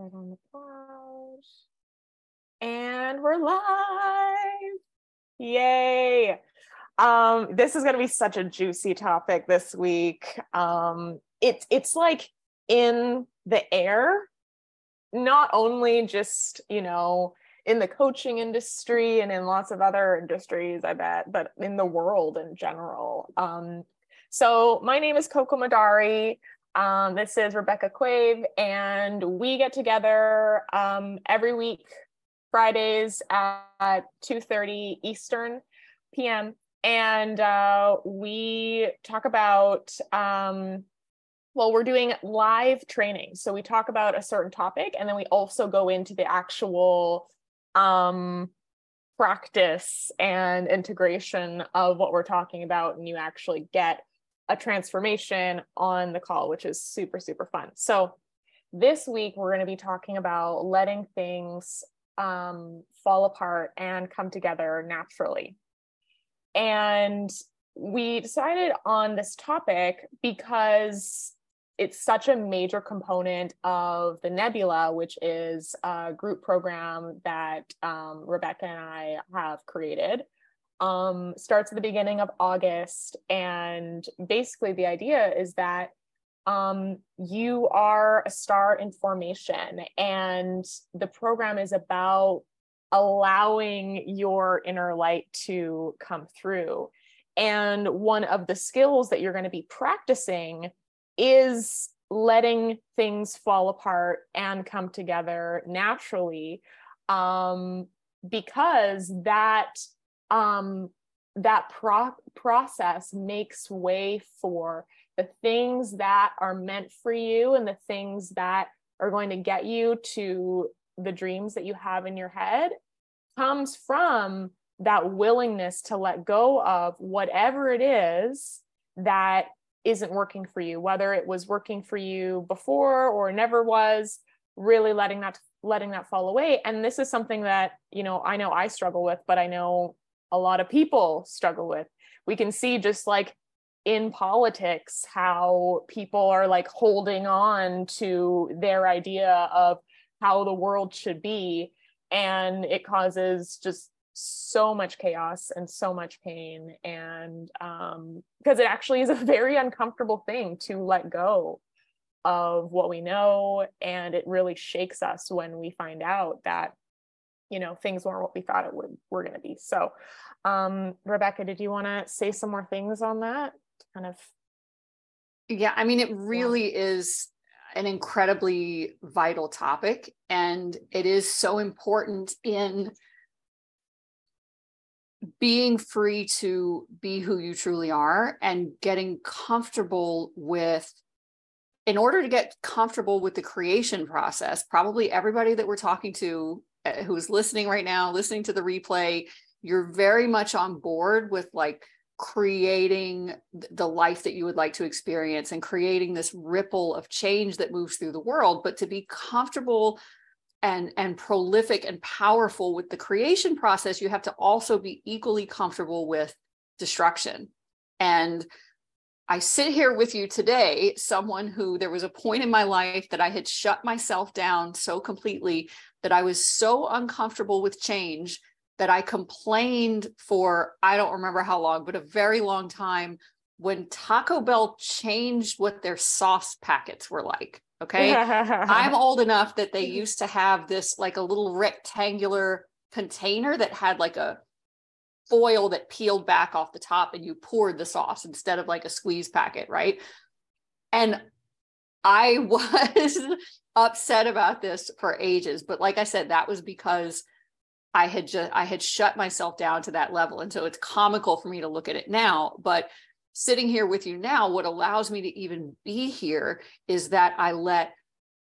on the pause. And we're live. Yay. Um, this is going to be such a juicy topic this week. Um, it's it's like in the air, not only just, you know, in the coaching industry and in lots of other industries, I bet, but in the world in general. Um, so my name is Coco Madari. Um, this is Rebecca Quave, and we get together um, every week, Fridays at 2.30 Eastern PM. And uh, we talk about, um, well, we're doing live training. So we talk about a certain topic, and then we also go into the actual um, practice and integration of what we're talking about. And you actually get a transformation on the call, which is super, super fun. So this week, we're going to be talking about letting things um, fall apart and come together naturally. And we decided on this topic because it's such a major component of the Nebula, which is a group program that um, Rebecca and I have created um, starts at the beginning of August. And basically, the idea is that um, you are a star in formation, and the program is about allowing your inner light to come through. And one of the skills that you're going to be practicing is letting things fall apart and come together naturally um, because that um, that pro- process makes way for the things that are meant for you and the things that are going to get you to the dreams that you have in your head comes from that willingness to let go of whatever it is that isn't working for you whether it was working for you before or never was really letting that letting that fall away. And this is something that you know I know I struggle with but I know a lot of people struggle with. We can see just like in politics how people are like holding on to their idea of how the world should be and it causes just so much chaos and so much pain and um because it actually is a very uncomfortable thing to let go of what we know and it really shakes us when we find out that you know things weren't what we thought it would were going to be so um rebecca did you want to say some more things on that kind of yeah i mean it really yeah. is an incredibly vital topic and it is so important in being free to be who you truly are and getting comfortable with in order to get comfortable with the creation process probably everybody that we're talking to Uh, who's listening right now, listening to the replay, you're very much on board with like creating the life that you would like to experience and creating this ripple of change that moves through the world. But to be comfortable and and prolific and powerful with the creation process you have to also be equally comfortable with destruction. And I sit here with you today, someone who there was a point in my life that I had shut myself down so completely that I was so uncomfortable with change that I complained for, I don't remember how long, but a very long time when Taco Bell changed what their sauce packets were like. Okay. I'm old enough that they used to have this like a little rectangular container that had like a foil that peeled back off the top and you poured the sauce instead of like a squeeze packet. Right. And I was upset about this for ages, but like I said, that was because I had just I had shut myself down to that level. And so it's comical for me to look at it now, but sitting here with you now what allows me to even be here is that I let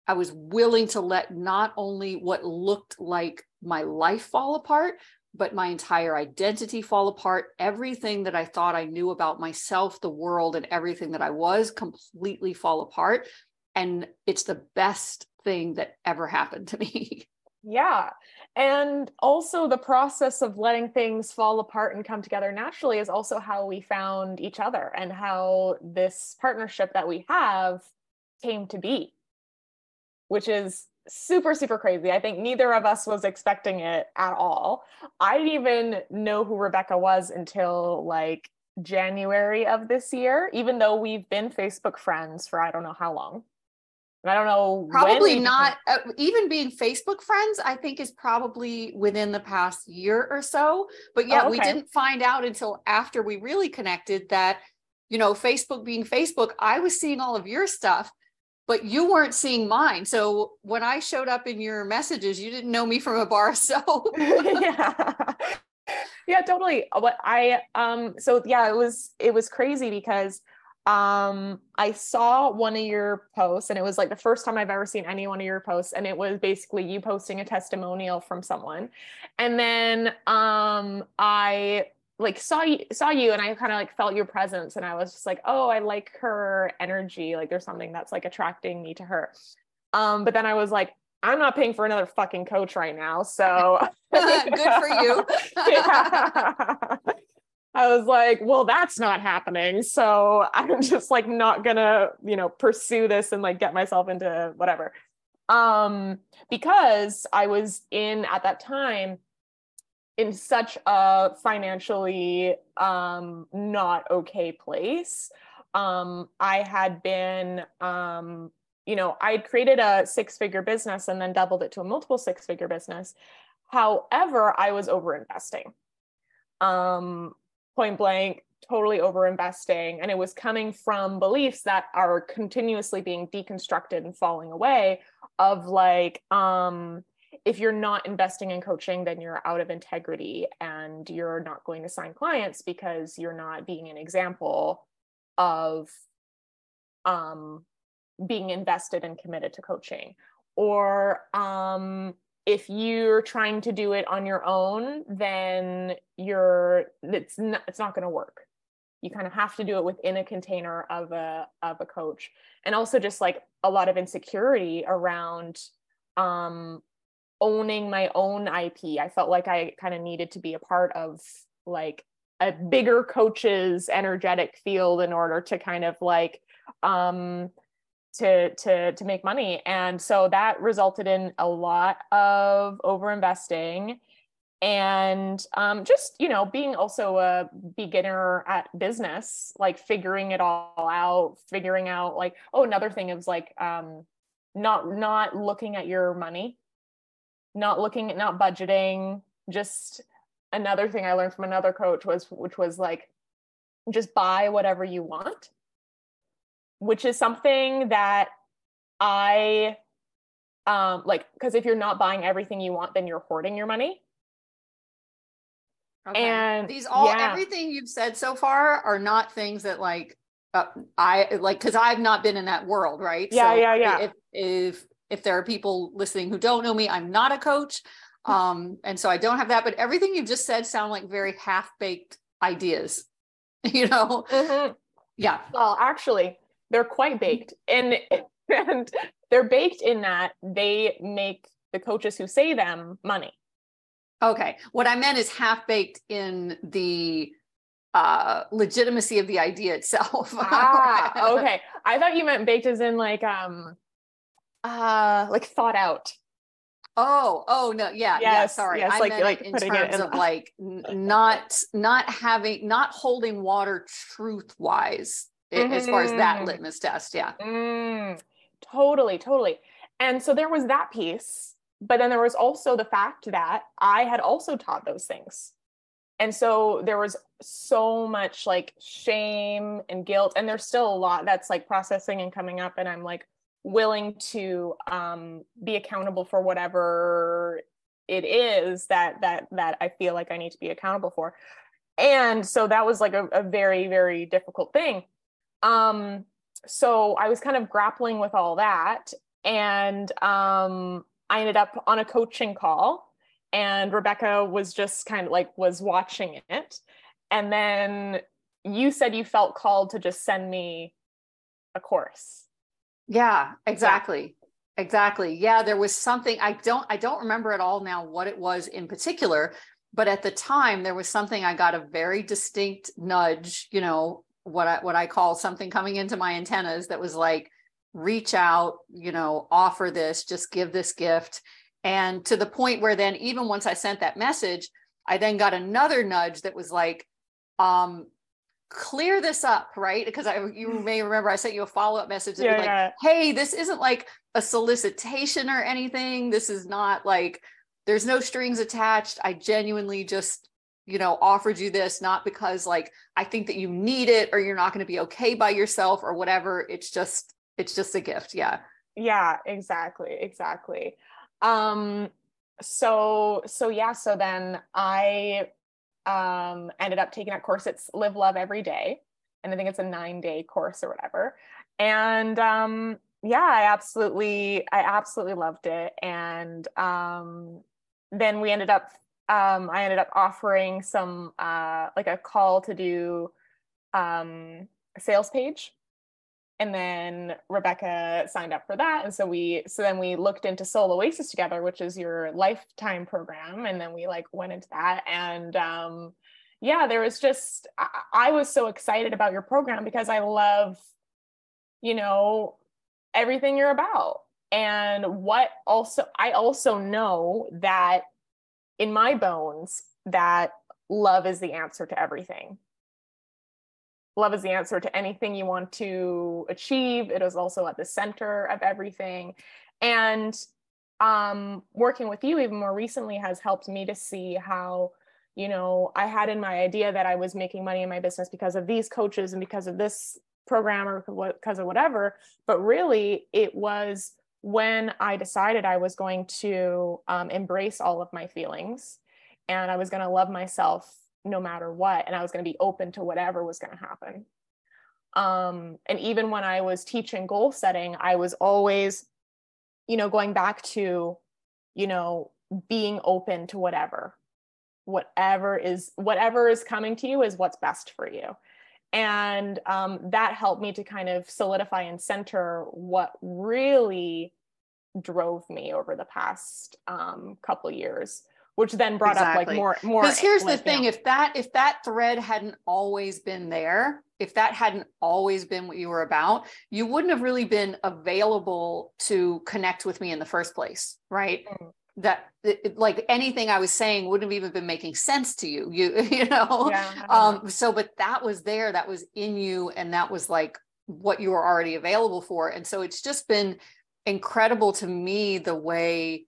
I was willing to let not only what looked like my life fall apart, but my entire identity fall apart. Everything that I thought I knew about myself, the world, and everything that I was completely fall apart. And it's the best thing that ever happened to me. Yeah. And also, the process of letting things fall apart and come together naturally is also how we found each other and how this partnership that we have came to be, which is super super crazy i think neither of us was expecting it at all i didn't even know who rebecca was until like january of this year even though we've been facebook friends for i don't know how long and I don't know. Probably not. Uh, even being Facebook friends, I think is probably within the past year or so. But yeah, oh, okay. we didn't find out until after we really connected that, you know, Facebook being Facebook, I was seeing all of your stuff but you weren't seeing mine. So when I showed up in your messages, you didn't know me from a bar So yeah. Yeah, totally. What I um so yeah, it was it was crazy because um I saw one of your posts and it was like the first time I've ever seen any one of your posts and it was basically you posting a testimonial from someone. And then um I like saw you saw you and I kind of like felt your presence and I was just like, oh, I like her energy. Like there's something that's like attracting me to her. Um, but then I was like, I'm not paying for another fucking coach right now. So good for you. I was like, well, that's not happening. So I'm just like not gonna, you know, pursue this and like get myself into whatever. Um, because I was in at that time in such a financially um, not okay place. Um, I had been, um, you know, I had created a six figure business and then doubled it to a multiple six figure business. However, I was over investing. Um, point blank, totally over investing. And it was coming from beliefs that are continuously being deconstructed and falling away of like, um, if you're not investing in coaching, then you're out of integrity and you're not going to sign clients because you're not being an example of um, being invested and committed to coaching. Or um, if you're trying to do it on your own, then you're it's not it's not going to work. You kind of have to do it within a container of a of a coach, and also just like a lot of insecurity around um owning my own IP. I felt like I kind of needed to be a part of like a bigger coach's energetic field in order to kind of like um to to to make money and so that resulted in a lot of over investing and um, just you know being also a beginner at business like figuring it all out figuring out like oh another thing is like um, not not looking at your money not looking at not budgeting just another thing i learned from another coach was which was like just buy whatever you want which is something that i um like because if you're not buying everything you want then you're hoarding your money okay. and these all yeah. everything you've said so far are not things that like uh, I like because I've not been in that world, right? Yeah, so yeah, yeah. If if if there are people listening who don't know me, I'm not a coach. Um, and so I don't have that, but everything you've just said sound like very half-baked ideas, you know? Mm-hmm. Yeah. Well, actually, they're quite baked. And and they're baked in that they make the coaches who say them money. Okay. What I meant is half baked in the uh legitimacy of the idea itself. ah, okay. I thought you meant baked as in like um uh like thought out oh oh no yeah yes, yeah sorry yes, I like, meant like in terms in of like not not having not holding water truth wise mm-hmm. as far as that mm-hmm. litmus test yeah mm, totally totally and so there was that piece but then there was also the fact that i had also taught those things and so there was so much like shame and guilt and there's still a lot that's like processing and coming up and i'm like willing to um, be accountable for whatever it is that that that I feel like I need to be accountable for. And so that was like a, a very very difficult thing. Um, so I was kind of grappling with all that, and um, I ended up on a coaching call, and Rebecca was just kind of like was watching it, and then you said you felt called to just send me a course yeah, exactly. Yeah. Exactly. Yeah, there was something I don't I don't remember at all now what it was in particular, but at the time there was something I got a very distinct nudge, you know, what I what I call something coming into my antennas that was like reach out, you know, offer this, just give this gift. And to the point where then, even once I sent that message, I then got another nudge that was like, um, clear this up, right? Because I you may remember I sent you a follow-up message that yeah, was like, yeah. hey, this isn't like a solicitation or anything. This is not like there's no strings attached. I genuinely just you know offered you this not because like i think that you need it or you're not going to be okay by yourself or whatever it's just it's just a gift yeah yeah exactly exactly um so so yeah so then i um ended up taking that course. It's live love every day. And i think it's a nine day course or whatever. And um yeah i absolutely i absolutely loved it. And um then we ended up um, I ended up offering some uh, like a call to do um, a sales page. And then Rebecca signed up for that. And so we, so then we looked into Soul Oasis together, which is your lifetime program. And then we like went into that. And um, yeah, there was just, I, I was so excited about your program because I love, you know, everything you're about. And what also, I also know that in my bones that love is the answer to everything. Love is the answer to anything you want to achieve. It is also at the center of everything. And um, working with you even more recently has helped me to see how, you know, I had in my idea that I was making money in my business because of these coaches and because of this program or because of whatever. But really, it was when I decided I was going to um, embrace all of my feelings and I was going to love myself no matter what, and I was going to be open to whatever was going to happen. Um, and even when I was teaching goal setting, I was always, you know, going back to, you know, being open to whatever, whatever is, whatever is coming to you is what's best for you. And um, that helped me to kind of solidify and center what really drove me over the past um, couple years which then brought exactly. up like more more because here's like, the thing you know, if that if that thread hadn't always been there if that hadn't always been what you were about you wouldn't have really been available to connect with me in the first place right mm that it, like anything I was saying wouldn't have even been making sense to you. You you know. Yeah, um so but that was there that was in you and that was like what you were already available for and so it's just been incredible to me the way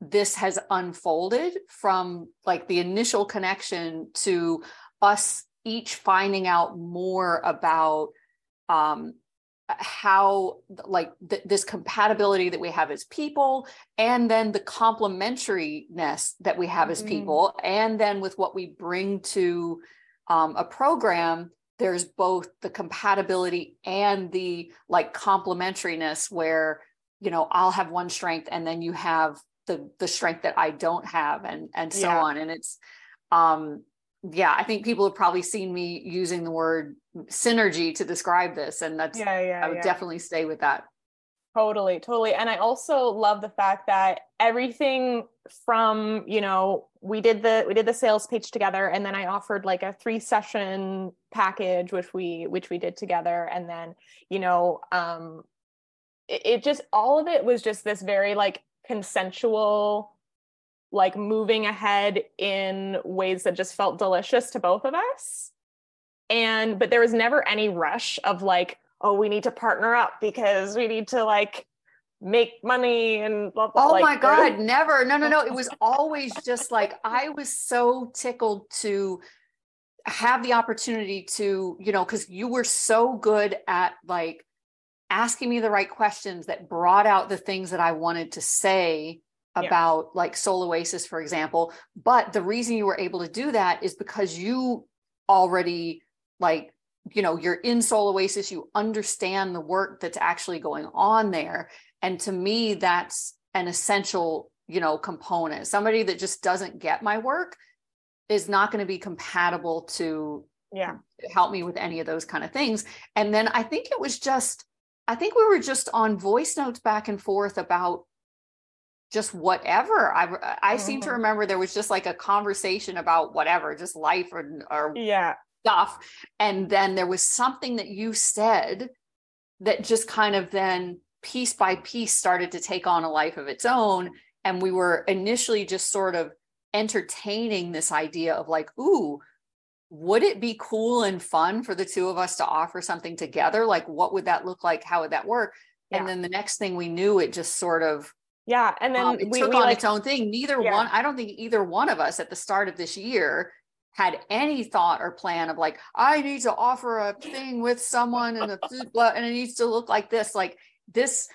this has unfolded from like the initial connection to us each finding out more about um how like th- this compatibility that we have as people and then the complementariness that we have as mm-hmm. people and then with what we bring to um, a program there's both the compatibility and the like complementariness where you know i'll have one strength and then you have the the strength that i don't have and and so yeah. on and it's um yeah, I think people have probably seen me using the word synergy to describe this. And that's, yeah, yeah, I would yeah. definitely stay with that. Totally, totally. And I also love the fact that everything from, you know, we did the we did the sales pitch together and then I offered like a three session package which we which we did together and then, you know, um it, it just all of it was just this very like consensual like moving ahead in ways that just felt delicious to both of us. And, but there was never any rush of like, oh, we need to partner up because we need to like make money and blah, blah, blah. oh like, my god never no no no it was always just like i was so tickled to have the opportunity to you know because you were so good at like asking me the right questions that brought out the things that i wanted to say about yeah. like Soul Oasis, for example. But the reason you were able to do that is because you already like you know you're in soul oasis you understand the work that's actually going on there and to me that's an essential you know component somebody that just doesn't get my work is not going to be compatible to yeah help me with any of those kind of things and then i think it was just i think we were just on voice notes back and forth about just whatever. I I mm-hmm. seem to mm-hmm. remember there was just like a conversation about whatever, just life or or yeah stuff. And then there was something that you said that just kind of then piece by piece started to take on a life of its own. And we were initially just sort of entertaining this idea of like, ooh, would it be cool and fun for the two of us to offer something together? Like, what would that look like? How would that work? Yeah. And then the next thing we knew, it just sort of yeah, and then um, it we, took we on like, its own thing. Neither yeah. one, I don't think either one of us at the start of this year had any thought or plan of like, I need to offer a thing with someone and a food and it needs to look like this. Like this,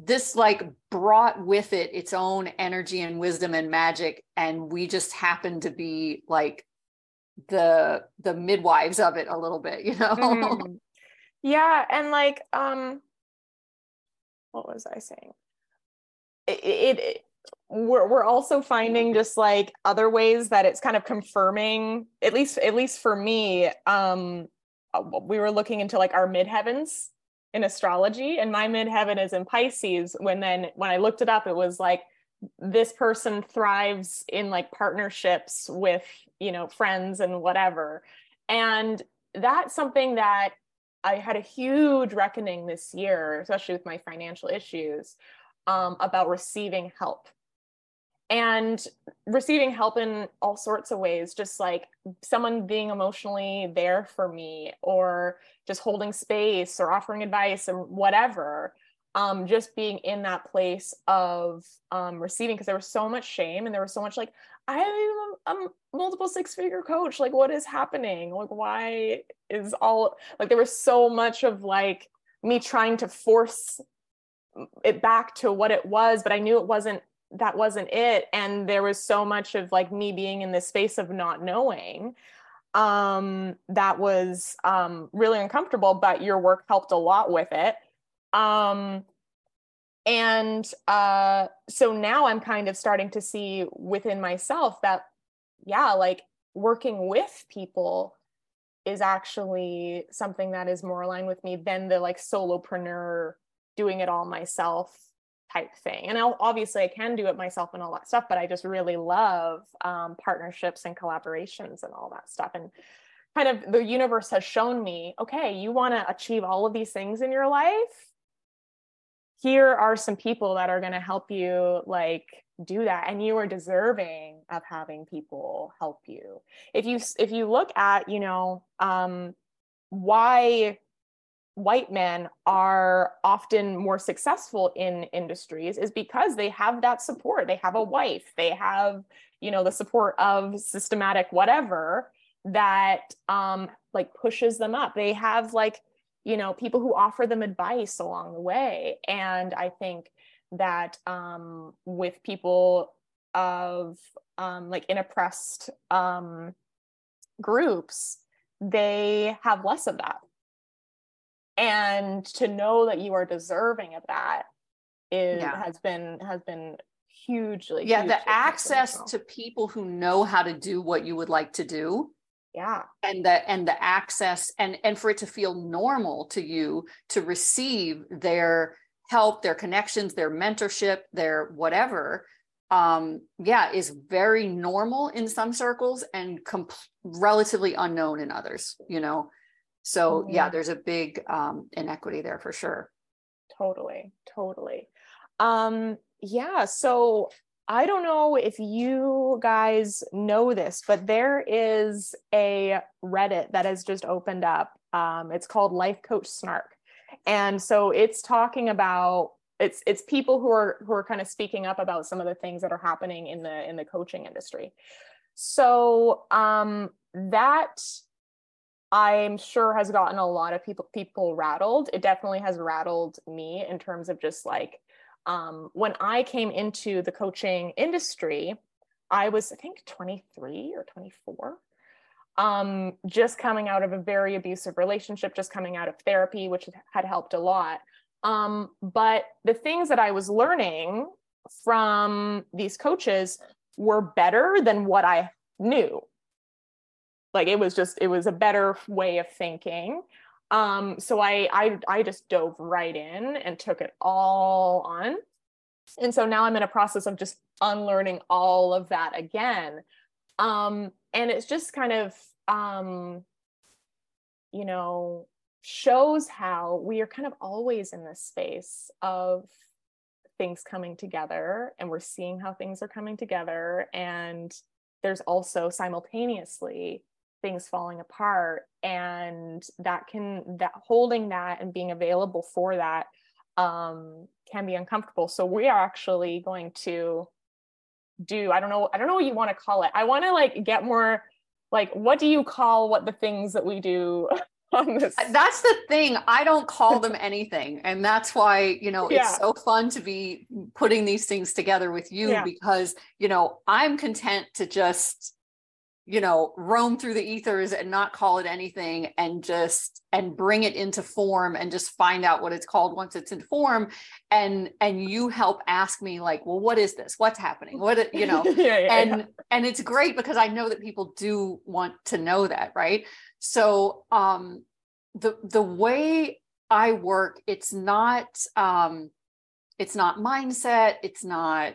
this like brought with it its own energy and wisdom and magic. And we just happened to be like the the midwives of it a little bit, you know. Mm. Yeah, and like um what was I saying? It, it, it we're we're also finding just like other ways that it's kind of confirming at least at least for me um uh, we were looking into like our midheavens in astrology and my midheaven is in Pisces when then when I looked it up it was like this person thrives in like partnerships with you know friends and whatever. And that's something that I had a huge reckoning this year especially with my financial issues um, about receiving help. And receiving help in all sorts of ways just like someone being emotionally there for me or just holding space or offering advice or whatever um, just being in that place of um, receiving because there was so much shame and there was so much like i'm a, a multiple six figure coach. Like what is happening? Like why is all like there was so much of like me trying to force it back to what it was but i knew it wasn't that wasn't it. And there was so much of like me being in this space of not knowing um that was um really uncomfortable but your work helped a lot with it. Um and uh so now i'm kind of starting to see within myself that yeah like working with people is actually something that is more aligned with me than the like solopreneur doing it all myself type thing. And I'll, obviously, I can do it myself and all that stuff, but I just really love um, partnerships and collaborations and all that stuff. And kind of the universe has shown me okay, you want to achieve all of these things in your life. Here are some people that are going to help you like do that and you are deserving of having people help you. If you if you look at you know um why white men are often more successful in industries is because they have that support. They have a wife. They have you know the support of systematic whatever that um like pushes them up. They have like you know people who offer them advice along the way. And i think that um with people of um like in oppressed um groups they have less of that. And to know that you are deserving of that is yeah. has been has been hugely yeah hugely the access to people who know how to do what you would like to do yeah and the and the access and and for it to feel normal to you to receive their help their connections their mentorship their whatever um yeah is very normal in some circles and comp- relatively unknown in others you know so yeah, there's a big um, inequity there for sure. Totally, totally. Um, yeah, so I don't know if you guys know this, but there is a Reddit that has just opened up. Um, it's called Life Coach Snark, and so it's talking about it's it's people who are who are kind of speaking up about some of the things that are happening in the in the coaching industry. So um, that I'm sure has gotten a lot of people people rattled. It definitely has rattled me in terms of just like um, when I came into the coaching industry, I was I think 23 or 24. Um, just coming out of a very abusive relationship, just coming out of therapy, which had helped a lot. Um, but the things that I was learning from these coaches were better than what I knew like it was just it was a better way of thinking um so I, I i just dove right in and took it all on. And so now i'm in a process of just unlearning all of that again. Um and it's just kind of um you know shows how we are kind of always in this space of things coming together and we're seeing how things are coming together. And there's also simultaneously things falling apart and that can that holding that and being available for that um, can be uncomfortable so we are actually going to do i don't know i don't know what you want to call it i want to like get more like what do you call what the things that we do on this that's the thing i don't call them anything and that's why you know yeah. it's so fun to be putting these things together with you yeah. because you know i'm content to just you know roam through the ethers and not call it anything and just and bring it into form and just find out what it's called once it's in form. And and you help ask me like well what is this? What's happening? What you know? Yeah, yeah, and yeah. and it's great because i know that people do want to know that right? So um the the way i work it's not um it's not mindset it's not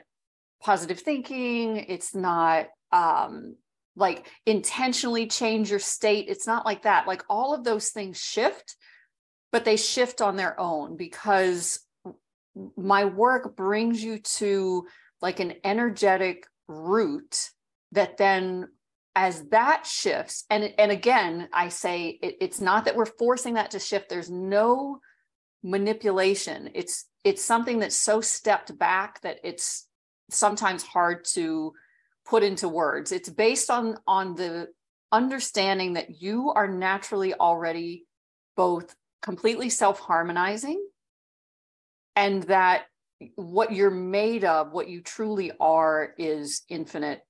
positive thinking it's not um like intentionally change your state. It's not like that. Like all of those things shift, but they shift on their own because my work brings you to like an energetic root that then as that shifts and and again i say it, it's not that we're forcing that to shift there's no manipulation it's it's something that's so stepped back that it's sometimes hard to put into words. It's based on on the understanding that you are naturally already both completely self-harmonizing and that what you're made of what you truly are is infinite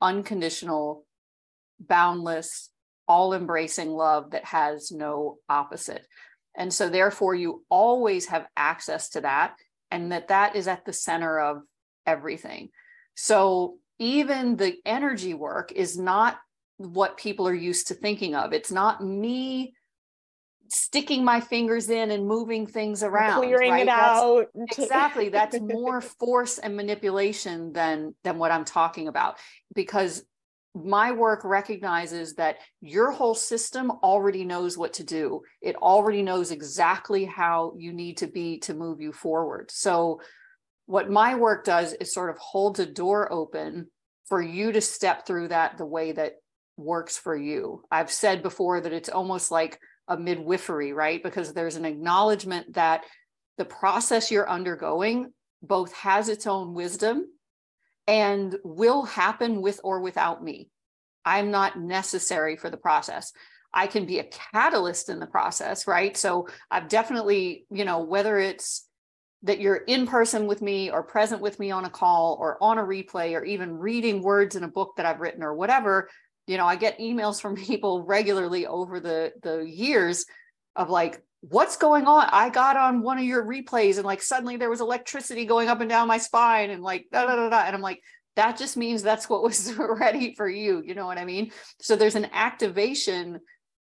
unconditional boundless all embracing love that has no opposite. And so therefore you always have access to that and that that is at the center of everything. So even the energy work is not what people are used to thinking of. It's not me sticking my fingers in and moving things around clearing right? it that's, out exactly that's more force and manipulation than than what i'm talking about because my work recognizes that your whole system already knows what to do it already knows exactly how you need to be to move you forward so what my work does is sort of holds a door open for you to step through that the way that works for you. I've said before that it's almost like a midwifery, right? Because there's an acknowledgement that the process you're undergoing both has its own wisdom and will happen with or without me. I'm not necessary for the process. I can be a catalyst in the process, right? So I've definitely, you know, whether it's that you're in person with me or present with me on a call or on a replay or even reading words in a book that I've written or whatever, you know, I get emails from people regularly over the the years of like what's going on? I got on one of your replays and like suddenly there was electricity going up and down my spine and like da da da da and I'm like that just means that's what was ready for you, you know what I mean? So there's an activation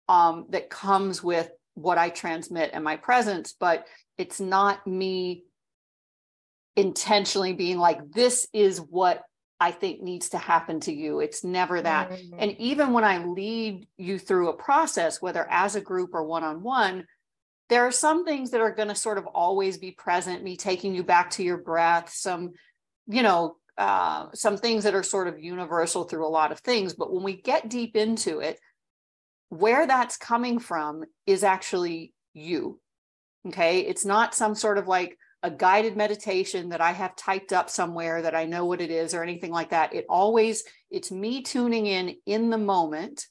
um that comes with what I transmit and my presence, but it's not me intentionally being like, this is what I think needs to happen to you. It's never that. Mm-hmm. And even when I lead you through a process, whether as a group or one on one, there are some things that are going to sort of always be present, me taking you back to your breath, some, you know, uh, some things that are sort of universal through a lot of things. But when we get deep into it, where that's coming from is actually you. Okay. It's not some sort of like, a guided meditation that I have typed up somewhere that I know what it is or anything like that. It always, it's me tuning in in the moment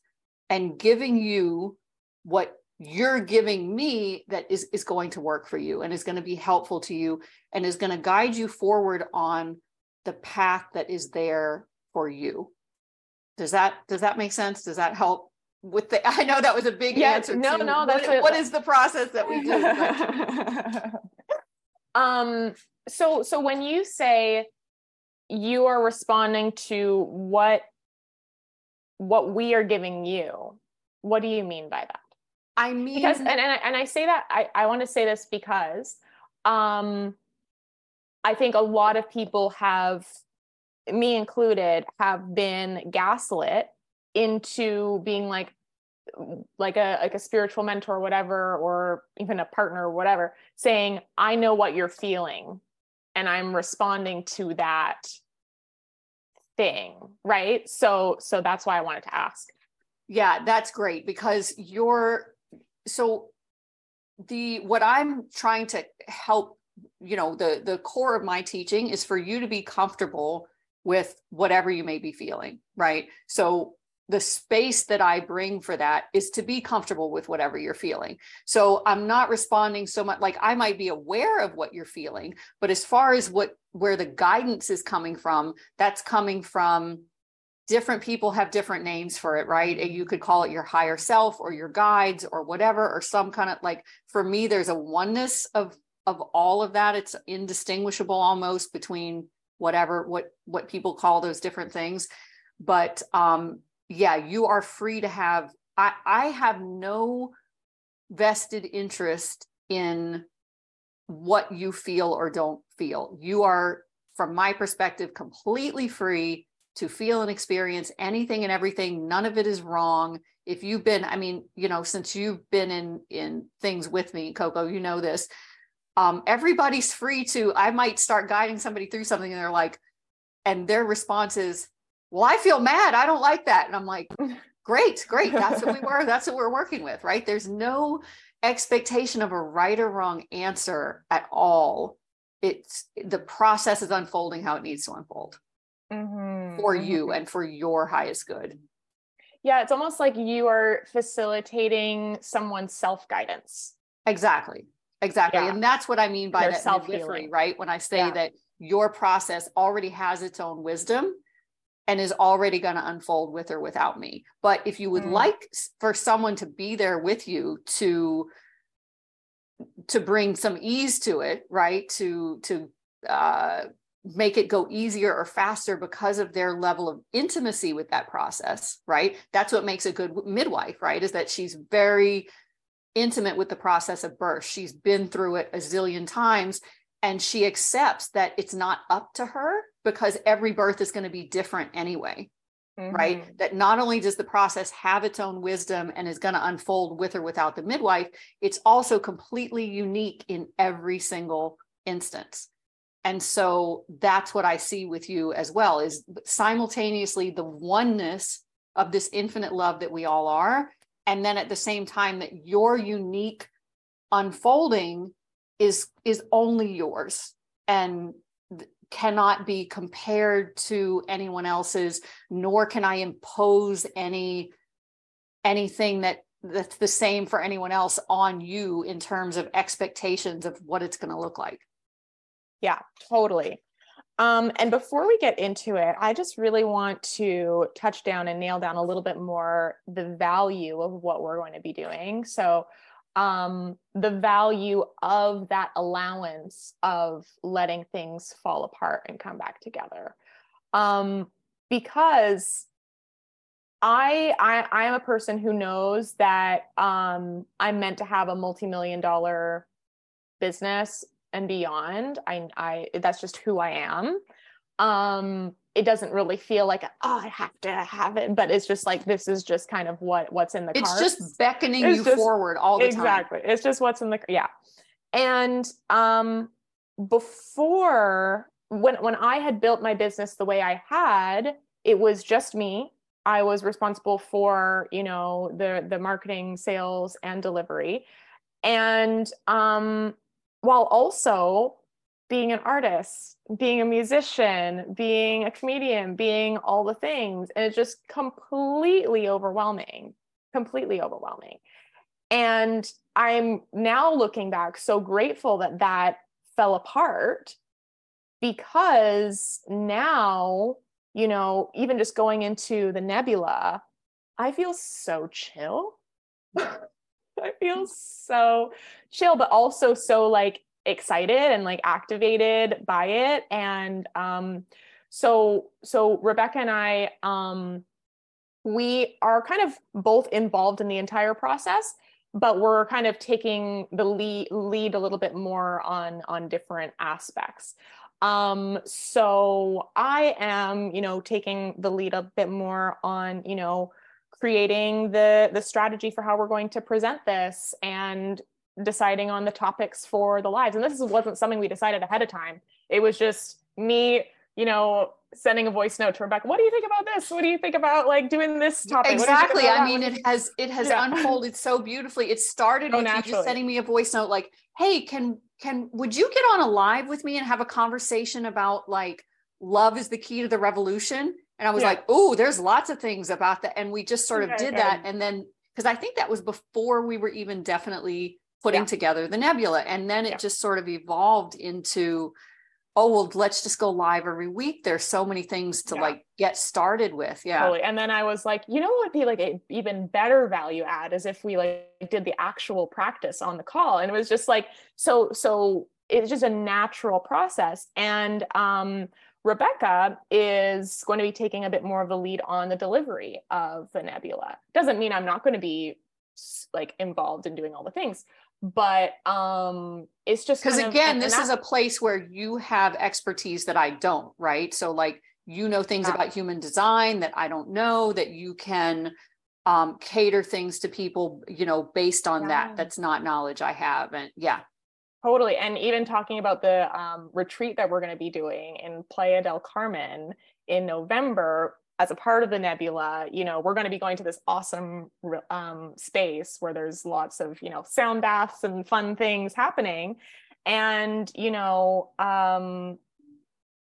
and giving you what you're giving me that is, is going to work for you and is going to be helpful to you and is going to guide you forward on the path that is there for you. Does that, does that make sense? Does that help with the, I know that was a big yeah, answer. No, to no, that's what, what is the process that we do? Um, so so when you say you are responding to what what we are giving you, what do you mean by that? I mean because and and I, and I say that I I want to say this because um I think a lot of people have me included have been gaslit into being like like a like a spiritual mentor or whatever or even a partner or whatever saying i know what you're feeling and i'm responding to that thing right? So so that's why i wanted to ask. Yeah that's great because you're so the what i'm trying to help you know the the core of my teaching is for you to be comfortable with whatever you may be feeling right? So the space that I bring for that is to be comfortable with whatever you're feeling. So I'm not responding so much like I might be aware of what you're feeling, but as far as what where the guidance is coming from, that's coming from different people have different names for it, right? And you could call it your higher self or your guides or whatever or some kind of like for me there's a oneness of of all of that. It's indistinguishable almost between whatever what what people call those different things but um yeah, you are free to have. I, I have no vested interest in what you feel or don't feel. You are, from my perspective, completely free to feel and experience anything and everything. None of it is wrong. If you've been, I mean, you know, since you've been in in things with me, Coco, you know this. Um, everybody's free to. I might start guiding somebody through something, and they're like, and their response is, well, I feel mad. I don't like that. And I'm like, great, great. That's what we were. That's what we're working with, right? There's no expectation of a right or wrong answer at all. It's the process is unfolding how it needs to unfold mm-hmm. for you mm-hmm. and for your highest good. Yeah, it's almost like you are facilitating someone's self guidance. Exactly. Exactly. Yeah. And that's what I mean by that self right? When I say yeah. that your process already has its own wisdom and is already going to unfold with or without me. But if you would mm. like for someone to be there with you to to bring some ease to it, right? To to uh, make it go easier or faster because of their level of intimacy with that process, right? That's what makes a good midwife, right? Is that she's very intimate with the process of birth. She's been through it a zillion times and she accepts that it's not up to her because every birth is going to be different anyway. Mm-hmm. Right. That not only does the process have its own wisdom and is going to unfold with or without the midwife, it's also completely unique in every single instance. And so that's what I see with you as well is simultaneously the oneness of this infinite love that we all are. And then at the same time, that your unique unfolding is is only yours and cannot be compared to anyone else's nor can i impose any anything that that's the same for anyone else on you in terms of expectations of what it's going to look like yeah totally um, and before we get into it, I just really want to touch down and nail down a little bit more the value of what we're going to be doing. So, um, the value of that allowance of letting things fall apart and come back together. Um, because I, I I am a person who knows that um, I'm meant to have a multi-million dollar business and beyond. I I that's just who I am. Um, it doesn't really feel like oh I have to have it, but it's just like this is just kind of what what's in the it's cards. just beckoning it's you just, forward all the time. exactly. It's just what's in the yeah. And um before when when I had built my business the way I had, it was just me. I was responsible for, you know, the the marketing, sales and delivery. And um while also being an artist, being a musician, being a comedian, being all the things. And it's just completely overwhelming, completely overwhelming. And I'm now looking back so grateful that that fell apart because now, you know, even just going into the nebula, I feel so chill. I feel so chill, but also so like excited and like activated by it. And um so so rebecca and i um we are kind of both involved in the entire process but we're kind of taking the lead lead a little bit more on on different aspects. Um so i am you know taking the lead a bit more on you know creating the the strategy for how we're going to present this. And deciding on the topics for the lives. And this wasn't something we decided ahead of time. It was just me you know sending a voice note to rebecca what do you think about this? What do you think about like doing this topic? Exactly. i mean it has it has yeah. unfolded so beautifully. It started so with naturally. you just sending me a voice note like hey can can would you get on a live with me and have a conversation about like love is the key to the revolution? And i was yeah. like oh there's lots of things about that. And we just sort of okay, did okay. that. And then because i think that was before we were even definitely putting yeah. together the nebula and then it yeah. just sort of evolved into oh well let's just go live every week there's so many things to yeah. like get started with yeah totally. and then i was like you know what would be like an even better value add is if we like did the actual practice on the call and it was just like so so it's just a natural process and um Rebecca is going to be taking a bit more of the lead on the delivery of the nebula. Doesn't mean I'm not going to be like involved in doing all the things, but um it's just because again this is a place where you have expertise that i don't right? So like you know things about human design that i don't know that you can um cater things to people you know based on yeah. that that's not knowledge i have and yeah. Totally and even talking about the um, retreat that we're going to be doing in playa del carmen in november as a part of the nebula you know we're going to be going to this awesome um, space where there's lots of you know sound baths and fun things happening. And you know um,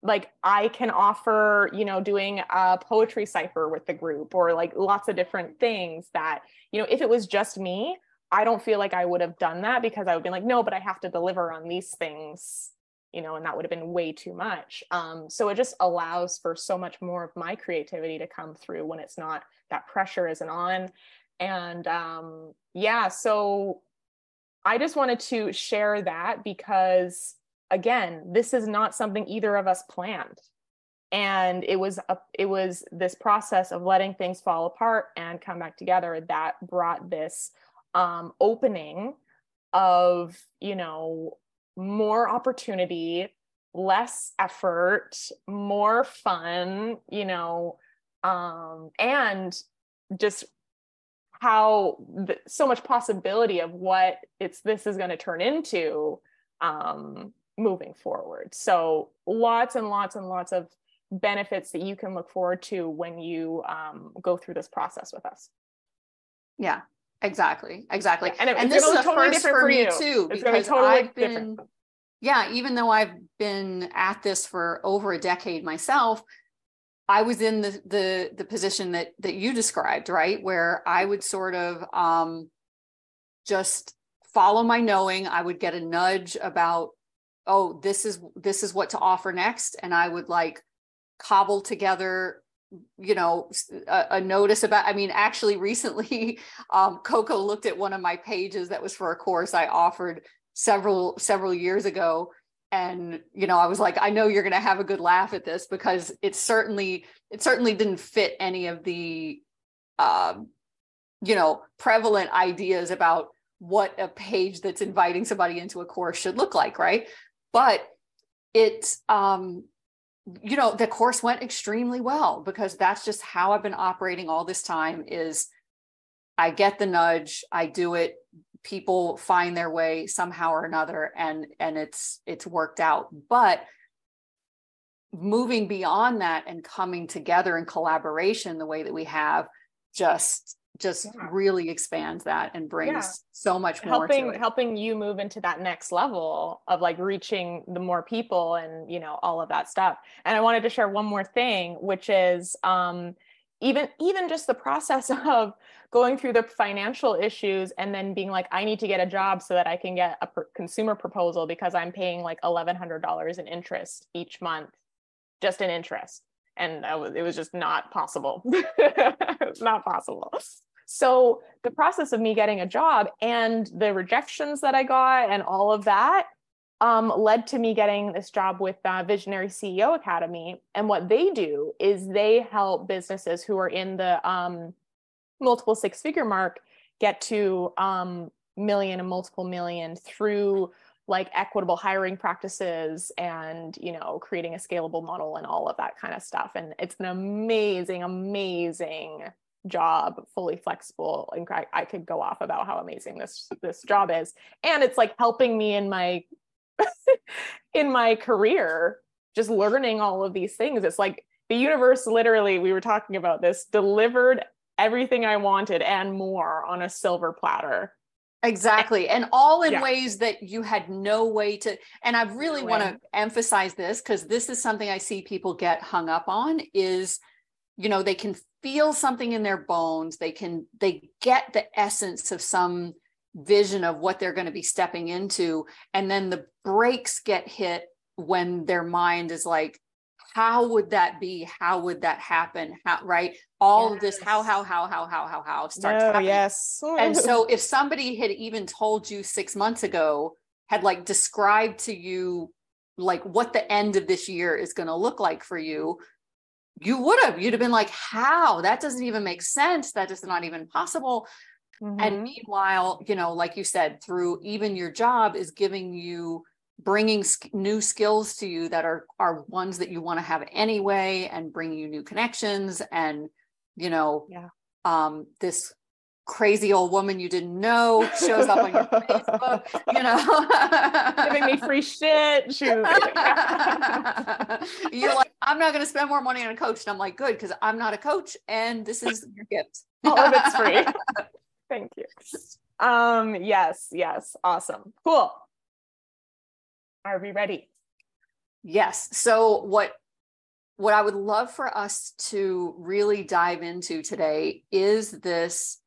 like i can offer you know doing a poetry cipher with the group or like lots of different things that you know if it was just me i don't feel like i would have done that because i would be like no but i have to deliver on these things you know, and that would have been way too much. Um, so it just allows for so much more of my creativity to come through when it's not that pressure isn't on. And um, yeah, so I just wanted to share that because again, this is not something either of us planned. And it was a, it was this process of letting things fall apart and come back together that brought this um, opening of you know more opportunity, less effort, more fun, you know, um, and just how the, so much possibility of what it's this is going to turn into um, moving forward. So lots and lots and lots of benefits that you can look forward to when you um, go through this process with us. Yeah, Exactly. Exactly. Yeah, and, it, and this is a totally first for, me too, it's because totally I've been, different. yeah, even though I've been at this for over a decade myself, I was in the the the position that that you described, right, where I would sort of um, just follow my knowing. I would get a nudge about, oh, this is this is what to offer next, and I would like cobble together you know a, a, notice about i mean actually recently um, coco looked at one of my pages that was for a course i offered several several years ago. And you know i was like i know you're going to have a good laugh at this because it certainly it certainly didn't fit any of the um, you know prevalent ideas about what a page that's inviting somebody into a course should look like right? But it's um you know the course went extremely well because that's just how i've been operating all this time is i get the nudge i do it people find their way somehow or another and and it's it's worked out. But moving beyond that and coming together in collaboration the way that we have just just yeah. really expands that and brings yeah. so much more helping helping you move into that next level of like reaching the more people and you know all of that stuff and i wanted to share one more thing which is um even even just the process of going through the financial issues and then being like i need to get a job so that i can get a per- consumer proposal because i'm paying like $1100 in interest each month just in interest and it was just not possible. not possible. So the process of me getting a job and the rejections that I got and all of that um, led to me getting this job with uh, Visionary CEO Academy. And what they do is they help businesses who are in the um, multiple six figure mark get to um, million and multiple million through like equitable hiring practices and you know creating a scalable model and all of that kind of stuff. And it's an amazing amazing job fully flexible. And I, I could go off about how amazing this this job is. And it's like helping me in my in my career just learning all of these things. It's like the universe literally we were talking about this delivered everything i wanted and more on a silver platter Exactly. And all in yeah. ways that you had no way to. And I really no want to emphasize this because this is something I see people get hung up on is, you know, they can feel something in their bones. They can, they get the essence of some vision of what they're going to be stepping into. And then the brakes get hit when their mind is like, how would that be? How would that happen? How right? All yes. of this, how, how, how, how, how, how, how starts oh, happening. Yes. and so if somebody had even told you six months ago, had like described to you like what the end of this year is going to look like for you, you would have. You'd have been like, how? That doesn't even make sense. That is not even possible. Mm-hmm. And meanwhile, you know, like you said, through even your job is giving you bringing new skills to you that are are ones that you want to have anyway and bringing you new connections and you know yeah. um this crazy old woman you didn't know shows up on your Facebook, you know, giving me free shit. You're like, I'm not going to spend more money on a coach. And I'm like, good, because I'm not a coach and this is your gift. All of it's free. Thank you. Um, yes, yes. Awesome. Cool. Are we ready? Yes. So what what I would love for us to really dive into today is this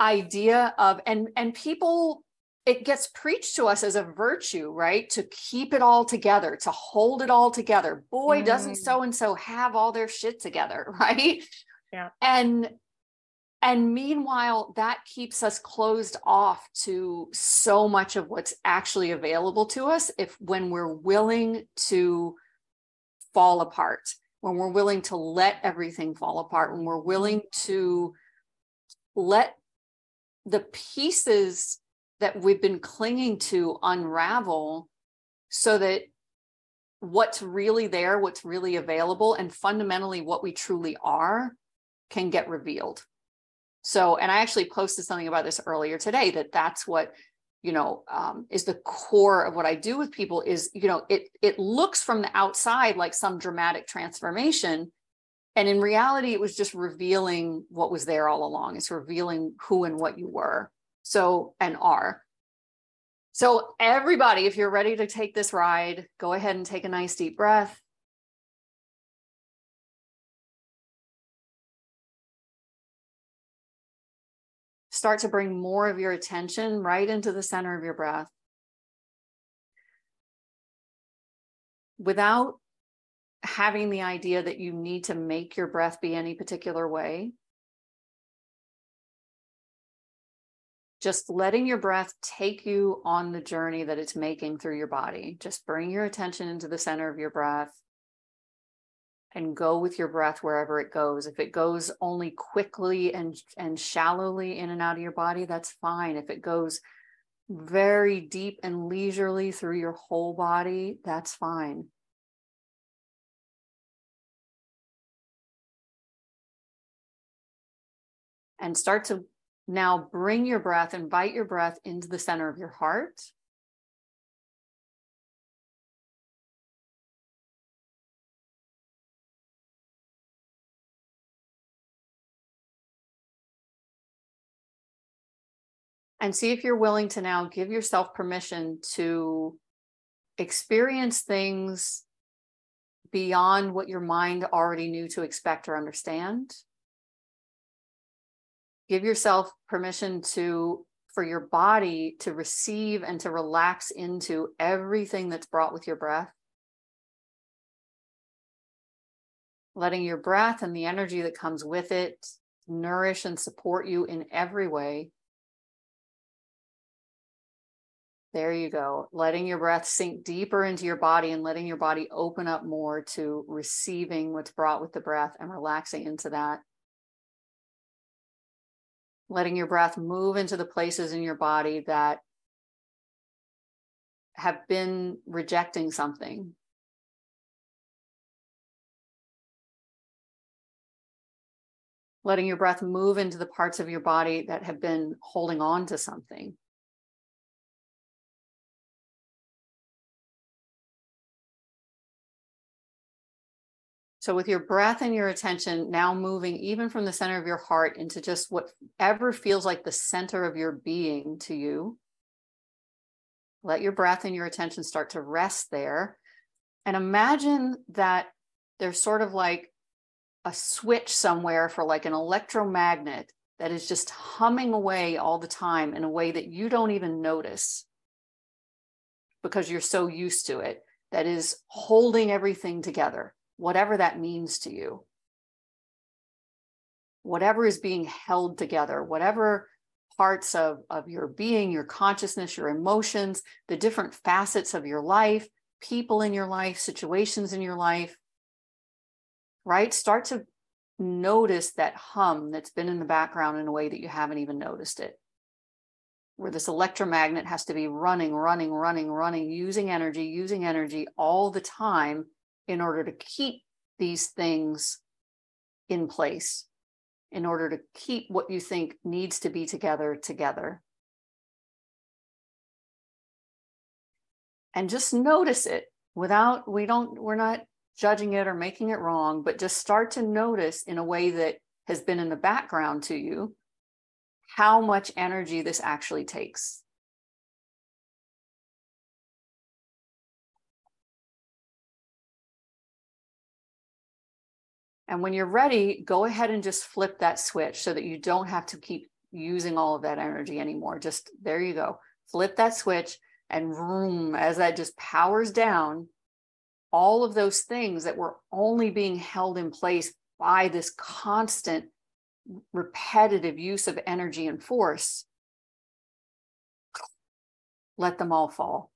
idea of and and people it gets preached to us as a virtue, right? To keep it all together, to hold it all together. Boy, mm. doesn't so and so have all their shit together, right? Yeah. And and meanwhile, that keeps us closed off to so much of what's actually available to us if when we're willing to fall apart, when we're willing to let everything fall apart, when we're willing to let the pieces that we've been clinging to unravel so that what's really there, what's really available, and fundamentally what we truly are can get revealed. So, and I actually posted something about this earlier today that that's what you know um, is the core of what I do with people is you know it it looks from the outside like some dramatic transformation, and in reality it was just revealing what was there all along. It's revealing who and what you were, so and are. So everybody, if you're ready to take this ride, go ahead and take a nice deep breath. Start to bring more of your attention right into the center of your breath. Without having the idea that you need to make your breath be any particular way. Just letting your breath take you on the journey that it's making through your body. Just bring your attention into the center of your breath and go with your breath wherever it goes. If it goes only quickly and and shallowly in and out of your body, that's fine. If it goes very deep and leisurely through your whole body, that's fine. And start to now bring your breath, invite your breath into the center of your heart. And see if you're willing to now give yourself permission to experience things beyond what your mind already knew to expect or understand. Give yourself permission to for your body to receive and to relax into everything that's brought with your breath. Letting your breath and the energy that comes with it nourish and support you in every way. There you go. Letting your breath sink deeper into your body and letting your body open up more to receiving what's brought with the breath and relaxing into that. Letting your breath move into the places in your body that have been rejecting something. letting your breath move into the parts of your body that have been holding on to something. So, with your breath and your attention now moving even from the center of your heart into just whatever feels like the center of your being to you, let your breath and your attention start to rest there. And imagine that there's sort of like a switch somewhere for like an electromagnet that is just humming away all the time in a way that you don't even notice because you're so used to it, that is holding everything together whatever that means to you. Whatever is being held together, whatever parts of, of your being, your consciousness, your emotions, the different facets of your life, people in your life, situations in your life, right? Start to notice that hum that's been in the background in a way that you haven't even noticed it. Where this electromagnet has to be running, running, running, running, using energy, using energy all the time in order to keep these things in place, in order to keep what you think needs to be together together. And just notice it without, we don't, we're not judging it or making it wrong, but just start to notice in a way that has been in the background to you how much energy this actually takes. And when you're ready, go ahead and just flip that switch so that you don't have to keep using all of that energy anymore. Just there you go. Flip that switch and vroom, as that just powers down, all of those things that were only being held in place by this constant repetitive use of energy and force, let them all fall.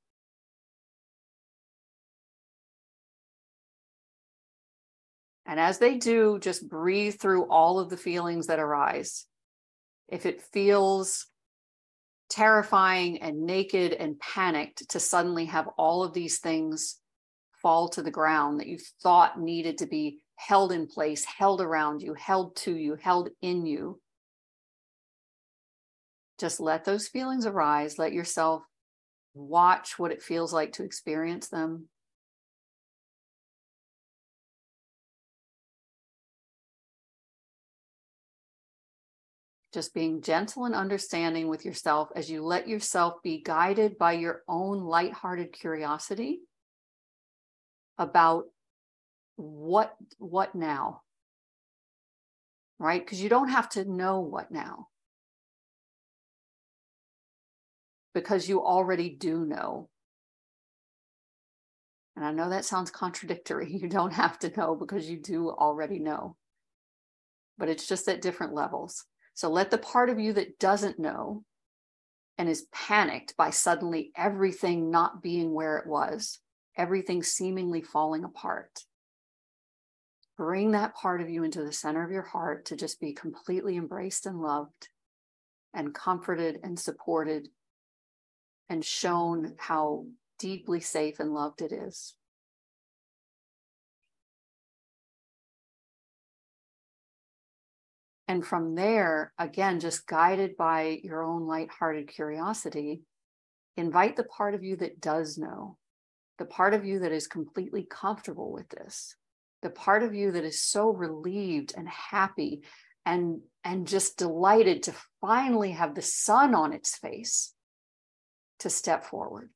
And as they do, just breathe through all of the feelings that arise. If it feels terrifying and naked and panicked to suddenly have all of these things fall to the ground that you thought needed to be held in place, held around you, held to you, held in you. Just let those feelings arise. Let yourself watch what it feels like to experience them. Just being gentle and understanding with yourself as you let yourself be guided by your own lighthearted curiosity about what what now? Right? Because you don't have to know what now. Because you already do know. And i know that sounds contradictory. You don't have to know because you do already know. But it's just at different levels so let the part of you that doesn't know and is panicked by suddenly everything not being where it was, everything seemingly falling apart. Bring that part of you into the center of your heart to just be completely embraced and loved and comforted and supported and shown how deeply safe and loved it is. And from there, again, just guided by your own lighthearted curiosity, invite the part of you that does know, the part of you that is completely comfortable with this, the part of you that is so relieved and happy and, and just delighted to finally have the sun on its face to step forward,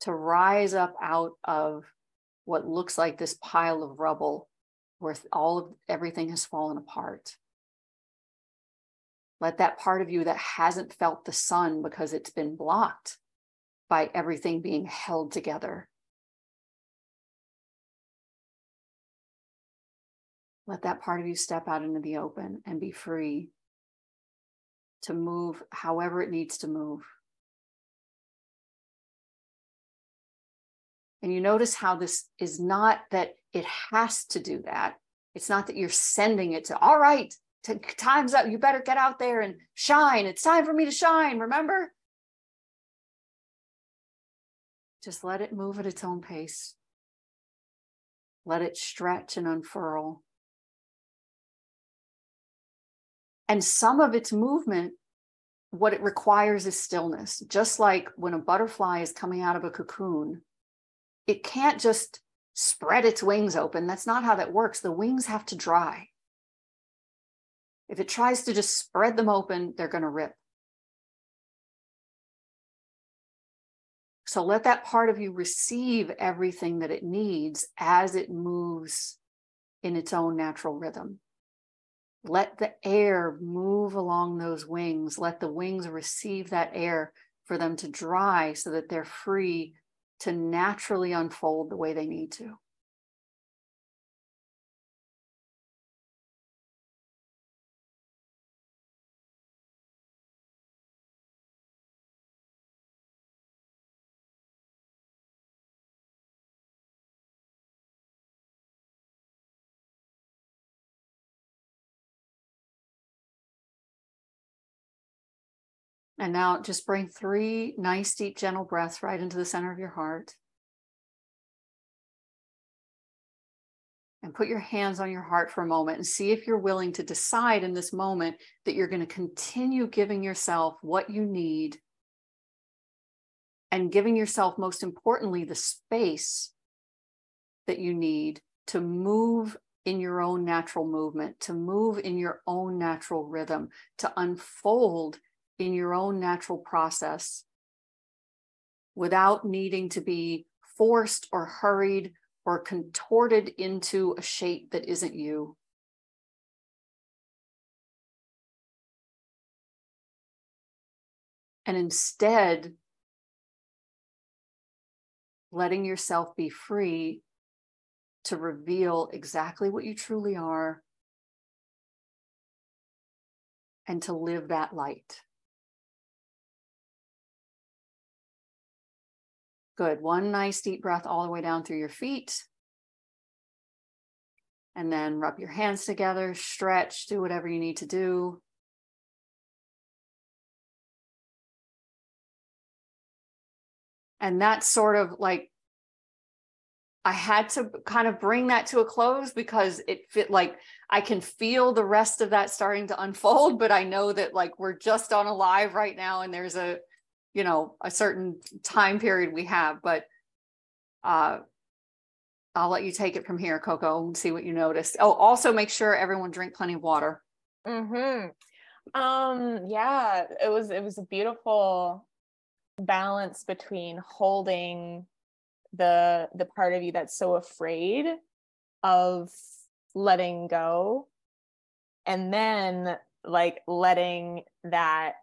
to rise up out of what looks like this pile of rubble where all of everything has fallen apart. Let that part of you that hasn't felt the sun because it's been blocked by everything being held together. Let that part of you step out into the open and be free to move however it needs to move. And you notice how this is not that it has to do that. It's not that you're sending it to, all right, time's up. You better get out there and shine. It's time for me to shine. Remember? Just let it move at its own pace. Let it stretch and unfurl. And some of its movement, what it requires is stillness. Just like when a butterfly is coming out of a cocoon, it can't just spread its wings open. That's not how that works. The wings have to dry. If it tries to just spread them open, they're going to rip. So let that part of you receive everything that it needs as it moves in its own natural rhythm. Let the air move along those wings. Let the wings receive that air for them to dry so that they're free to naturally unfold the way they need to. And now just bring three nice, deep, gentle breaths right into the center of your heart. And put your hands on your heart for a moment and see if you're willing to decide in this moment that you're going to continue giving yourself what you need and giving yourself, most importantly, the space that you need to move in your own natural movement, to move in your own natural rhythm, to unfold in your own natural process without needing to be forced or hurried or contorted into a shape that isn't you. And instead, letting yourself be free to reveal exactly what you truly are and to live that light. Good. One nice deep breath all the way down through your feet. And then rub your hands together, stretch, do whatever you need to do. And that's sort of like I had to kind of bring that to a close because it fit like I can feel the rest of that starting to unfold, but I know that like we're just on a live right now and there's a you know a certain time period we have but uh i'll let you take it from here coco and see what you noticed. Oh also make sure everyone drink plenty of water. Mm-hmm. Um yeah it was it was a beautiful balance between holding the the part of you that's so afraid of letting go and then like letting that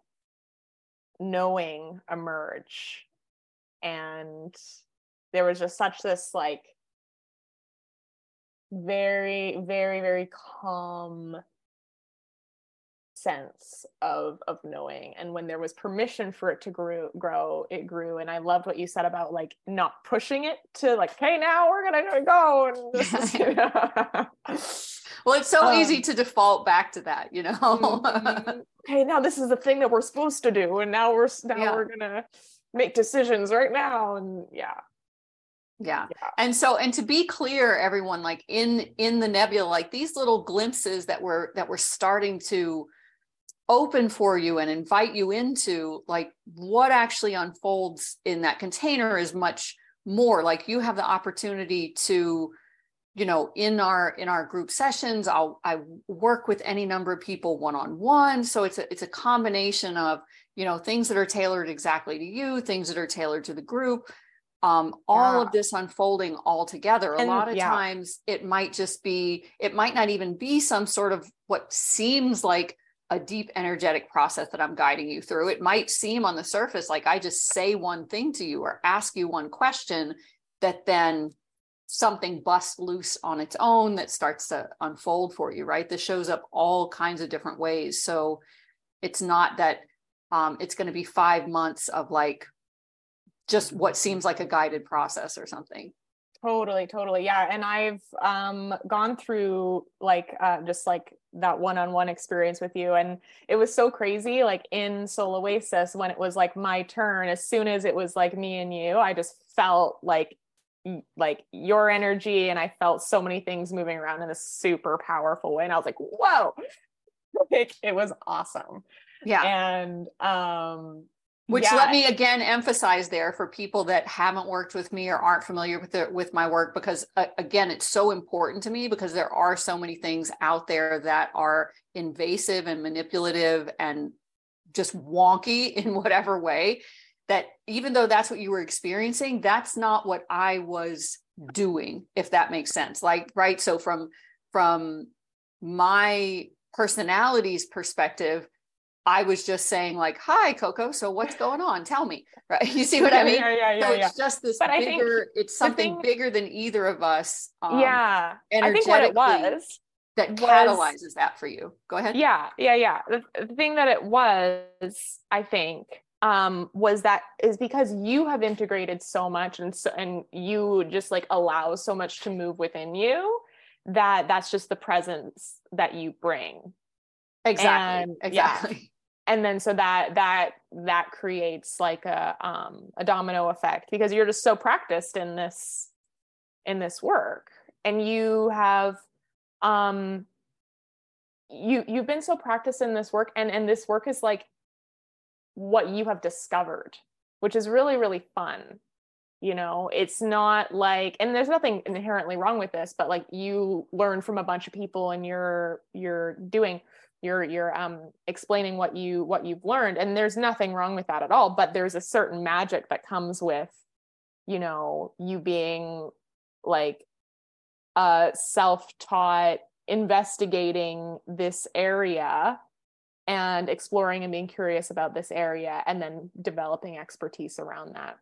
knowing emerge and there was just such this like very very very calm sense of of knowing. And when there was permission for it to grow grow it grew. And i loved what you said about like not pushing it to like okay now we're gonna go and this is, you know. Well it's so um, easy to default back to that you know mm-hmm. okay now this is the thing that we're supposed to do and now we're now yeah. we're gonna make decisions right now and yeah yeah. yeah. and so and to be clear everyone like in in the nebula like these little glimpses that were that were starting to open for you and invite you into like what actually unfolds in that container is much more like you have the opportunity to you know in our in our group sessions i'll i work with any number of people one on one so it's a it's a combination of you know things that are tailored exactly to you things that are tailored to the group um all yeah. of this unfolding all together a lot of yeah. times it might just be it might not even be some sort of what seems like a deep energetic process that I'm guiding you through. It might seem on the surface like I just say one thing to you or ask you one question that then something busts loose on its own that starts to unfold for you, right? This shows up all kinds of different ways. So it's not that um, it's going to be five months of like just what seems like a guided process or something. Totally, totally. Yeah. And I've um, gone through like uh, just like that one-on-one experience with you and it was so crazy like in soul oasis when it was like my turn as soon as it was like me and you i just felt like like your energy and i felt so many things moving around in a super powerful way and i was like whoa like it was awesome. Yeah. And um which yeah. let me again emphasize there for people that haven't worked with me or aren't familiar with the, with my work because uh, again it's so important to me because there are so many things out there that are invasive and manipulative and just wonky in whatever way that even though that's what you were experiencing that's not what I was doing if that makes sense like right so from from my personality's perspective I was just saying like, "Hi, Coco. So what's going on? Tell me." Right? You see what I mean? Yeah, yeah, yeah. so yeah. it's just this But I bigger. think It's something thing- bigger than either of us. um, yeah. I think what it was. that was- catalyzes that for you. Go ahead. Yeah, yeah, yeah. The, the thing that it was, I think, um, was that is because you have integrated so much and so and you just like allow so much to move within you that that's just the presence that you bring. Exactly. And- yeah. exactly. and then so that that that creates like a um a domino effect because you're just so practiced in this in this work and you have um you you've been so practiced in this work and and this work is like what you have discovered which is really really fun you know? It's not like and there's nothing inherently wrong with this but like you learn from a bunch of people and you're you're doing you're you're um explaining what you what you've learned and there's nothing wrong with that at all but there's a certain magic that comes with you know you being like a self-taught investigating this area and exploring and being curious about this area and then developing expertise around that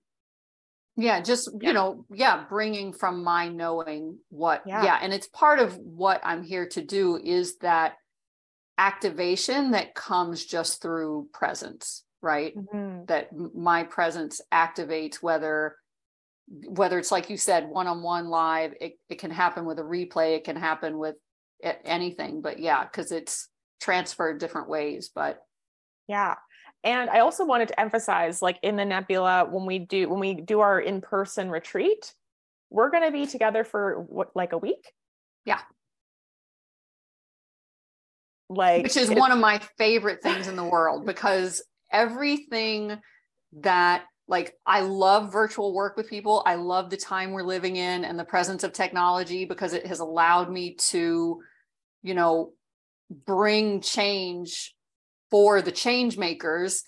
Yeah, just Yeah. you know, yeah, bringing from my knowing what, Yeah. yeah. and it's part of what I'm here to do is that activation that comes just through presence, right? Mm-hmm. that my presence activates whether whether it's like you said one-on-one live it, it can happen with a replay it can happen with anything but yeah because it's transferred different ways but Yeah. And I also wanted to emphasize like in the nebula when we do when we do our in-person retreat, we're going to be together for what like a week? Yeah. Like which is one of my favorite things in the world because everything that like I love virtual work with people. I love the time we're living in and the presence of technology because it has allowed me to, you know, bring change for the change makers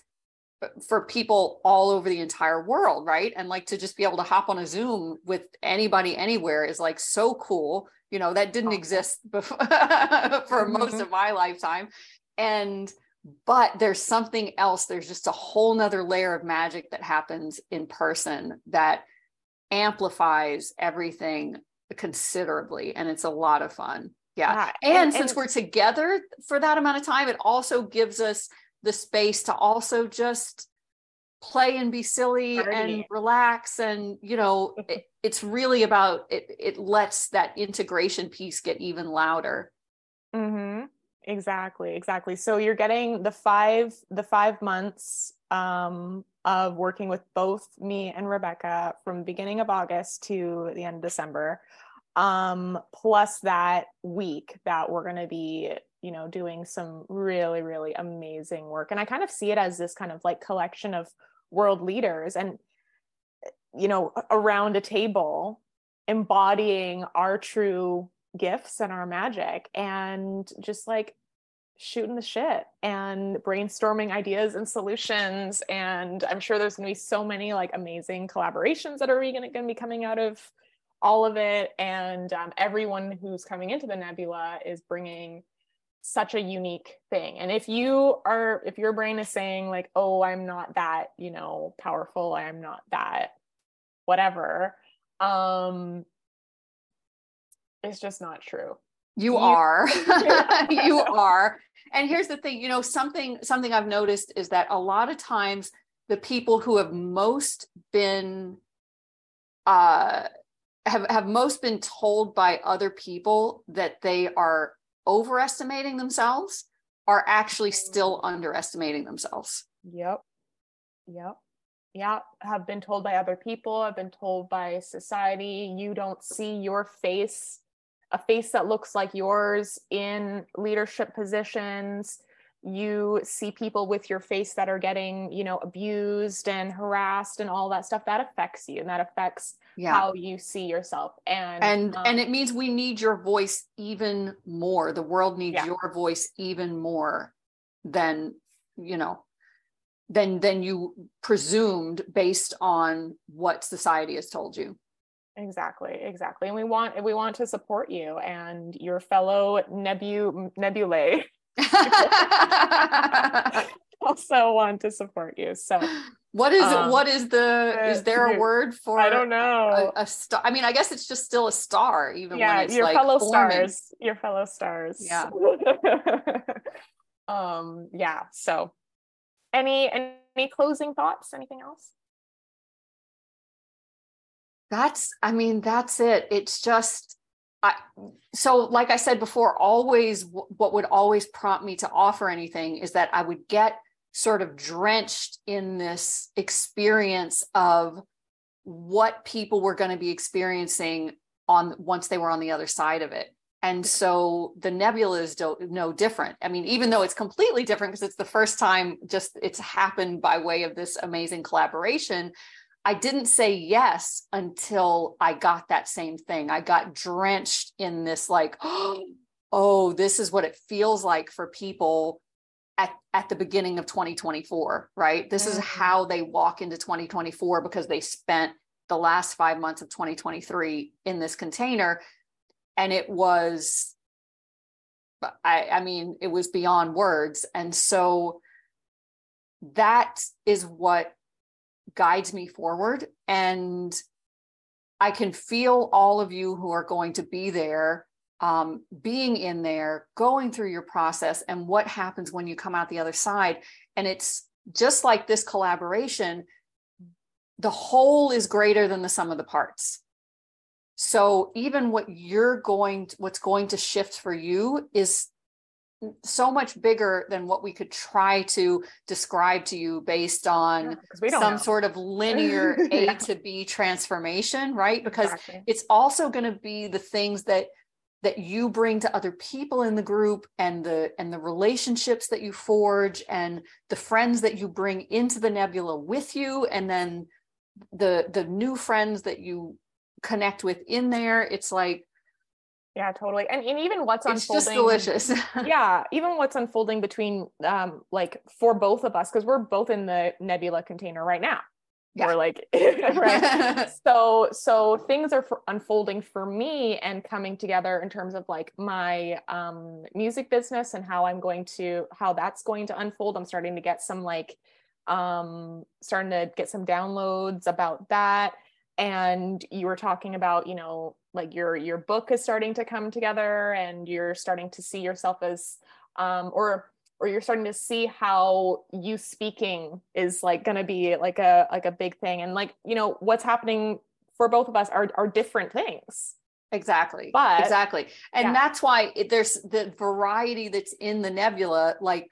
for people all over the entire world, right? And like to just be able to hop on a Zoom with anybody anywhere is like so cool. You know, that didn't exist before for most Mhm. of my lifetime. And but there's something else, there's just a whole nother layer of magic that happens in person that amplifies everything considerably. And it's a lot of fun. Yeah. Yeah, And, since we're together for that amount of time, it also gives us the space to also just play and be silly and relax. And, you know, it, it's really about it, it lets that integration piece get even louder. Mm-hmm. Exactly, exactly. So you're getting the five the five months um, of working with both me and Rebecca from beginning of August to the end of December, um, plus that week that we're going to be, you know, doing some really really amazing work. And I kind of see it as this kind of like collection of world leaders and you know around a table embodying our true gifts and our magic and just like shooting the shit and brainstorming ideas and solutions and i'm sure there's going to be so many like amazing collaborations that are going to be coming out of all of it and um, everyone who's coming into the nebula is bringing such a unique thing and if you are if your brain is saying like oh i'm not that you know powerful i'm not that whatever um it's just not true You, You- are. you are. And here's the thing, you know, something something I've noticed is that a lot of times the people who have most been uh have have most been told by other people that they are overestimating themselves are actually mm. still underestimating themselves. Yep. Yep. Yeah. Have been told by other people, I've been told by society, you don't see your face a face that looks like yours in leadership positions you see people with your face that are getting you know abused and harassed and all that stuff that affects you and that affects yeah. how you see yourself. And and um, and it means we need your voice even more. The world needs yeah. your voice even more than you know than than you presumed based on what society has told you. Exactly exactly. And we want we want to support you and your fellow nebu nebulae also want to support you. So what is um, what is the is there a word for I don't know a, a, star? I mean, I guess it's just still a star, even yeah, when it's your like fellow forming. stars, your fellow stars. Yeah. um. Yeah. So, any any closing thoughts? Anything else? That's. I mean, that's it. It's just I, so like I said before, always what would always prompt me to offer anything is that I would get sort of drenched in this experience of what people were going to be experiencing on once they were on the other side of it. And so the nebula is do, no different. I mean, even though it's completely different because it's the first time just it's happened by way of this amazing collaboration, I didn't say yes until I got that same thing. I got drenched in this, like, oh, this is what it feels like for people at, at the beginning of 2024, right? This mm-hmm. is how they walk into 2024 because they spent the last five months of 2023 in this container. And it was, I, I mean, it was beyond words. And so that is what guides me forward. And I can feel all of you who are going to be there, um, being in there, going through your process, and what happens when you come out the other side. And it's just like this collaboration, the whole is greater than the sum of the parts. So even what you're going, to, what's going to shift for you is so much bigger than what we could try to describe to you based on yeah, some know. sort of linear A yeah. to B transformation, right? Because exactly. it's also going to be the things that that you bring to other people in the group and the and the relationships that you forge and the friends that you bring into the nebula with you and then the the new friends that you connect with in there it's like yeah, totally. And, and even what's it's unfolding. Just delicious. yeah, even what's unfolding between um like for both of us, because we're both in the nebula container right now. Yeah. We're like right. so so things are for unfolding for me and coming together in terms of like my um music business and how I'm going to how that's going to unfold. I'm starting to get some like um starting to get some downloads about that and you were talking about you know like your your book is starting to come together and you're starting to see yourself as um or or you're starting to see how you speaking is like going to be like a like a big thing. And like you know what's happening for both of us are are different things. Exactly. But exactly. And yeah. that's why it, there's the variety that's in the nebula like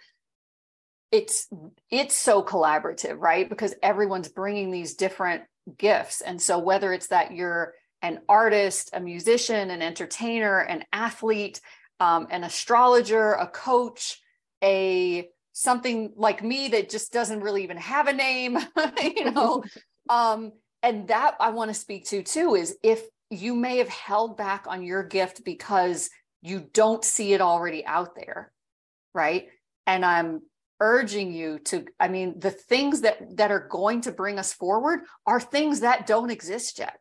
it's it's so collaborative right? Because everyone's bringing these different gifts. And so, whether it's that you're an artist, a musician, an entertainer, an athlete, um, an astrologer, a coach, a something like me that just doesn't really even have a name, you know. um, and that I want to speak to too is if you may have held back on your gift because you don't see it already out there, right? And I'm urging you to i mean the things that that are going to bring us forward are things that don't exist yet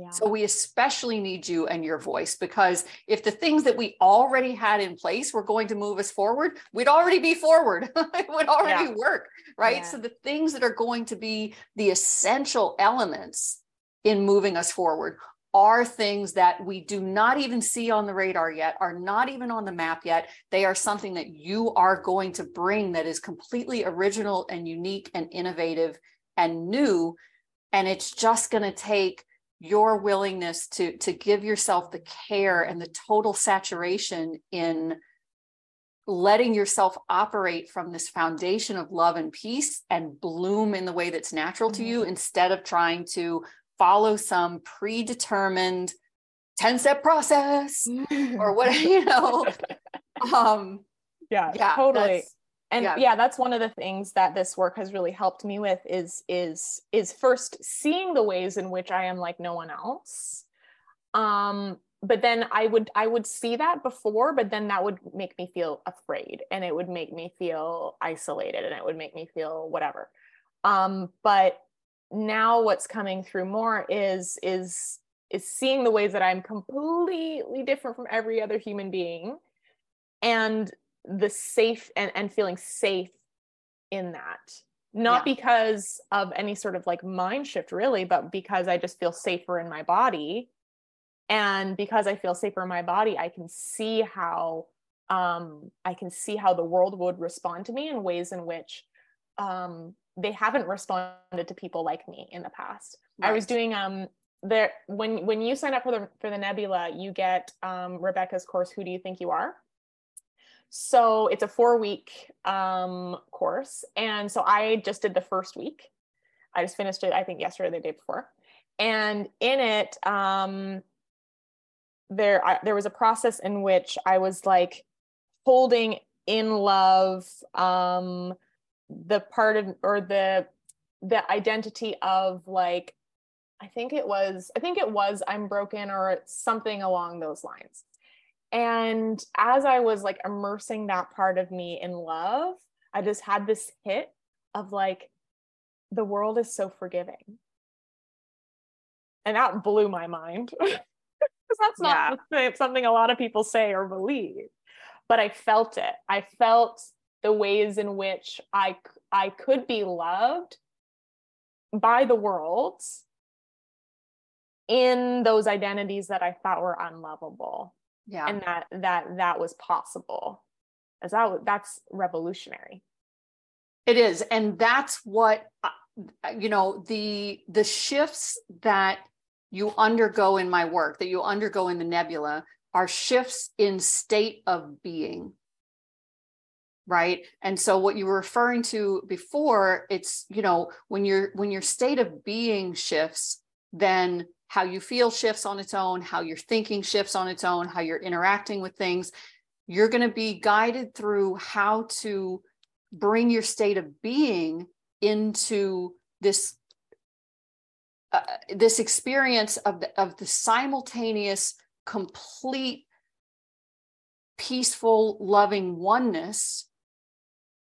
yeah. so we especially need you and your voice because if the things that we already had in place were going to move us forward we'd already be forward it would already yeah. work right yeah. so the things that are going to be the essential elements in moving us forward are things that we do not even see on the radar yet, are not even on the map yet. They are something that you are going to bring that is completely original and unique and innovative and new. And it's just going to take your willingness to, to give yourself the care and the total saturation in letting yourself operate from this foundation of love and peace and bloom in the way that's natural to you mm-hmm. instead of trying to follow some predetermined 10 step process or what, you know. Um, yeah, yeah, totally. And yeah. yeah. that's one of the things that this work has really helped me with is is is first seeing the ways in which I am like no one else. Um, but then I would I would see that before, but then that would make me feel afraid and it would make me feel isolated and it would make me feel whatever. Um, but now what's coming through more is is is seeing the ways that I'm completely different from every other human being and the safe and, and feeling safe in that not yeah. because of any sort of like mind shift really but because i just feel safer in my body and because i feel safer in my body i can see how um, i can see how the world would respond to me in ways in which um, they haven't responded to people like me in the past right. i was doing um there when when you sign up for the for the nebula you get um, rebecca's course who do you think you are so it's a four week um, course. And so I just did the first week. I just finished it, I think, yesterday, or the day before. And in it, um, there, I, there was a process in which I was like holding in love um, the part of, or the, the identity of like, I think it was, I think it was I'm broken or something along those lines. And as I was like immersing that part of me in love, I just had this hit of like, the world is so forgiving. And that blew my mind. Because that's not yeah. something a lot of people say or believe. But I felt it. I felt the ways in which I, I could be loved by the world in those identities that I thought were unlovable yeah. and that that that was possible. As that that's revolutionary. It is and that's what uh, you know the the shifts that you undergo in my work that you undergo in the nebula are shifts in state of being. Right? And so what you were referring to before it's you know when your when your state of being shifts then how you feel shifts on its own, how your thinking shifts on its own, how you're interacting with things. You're going to be guided through how to bring your state of being into this uh, this experience of the, of the simultaneous complete peaceful loving oneness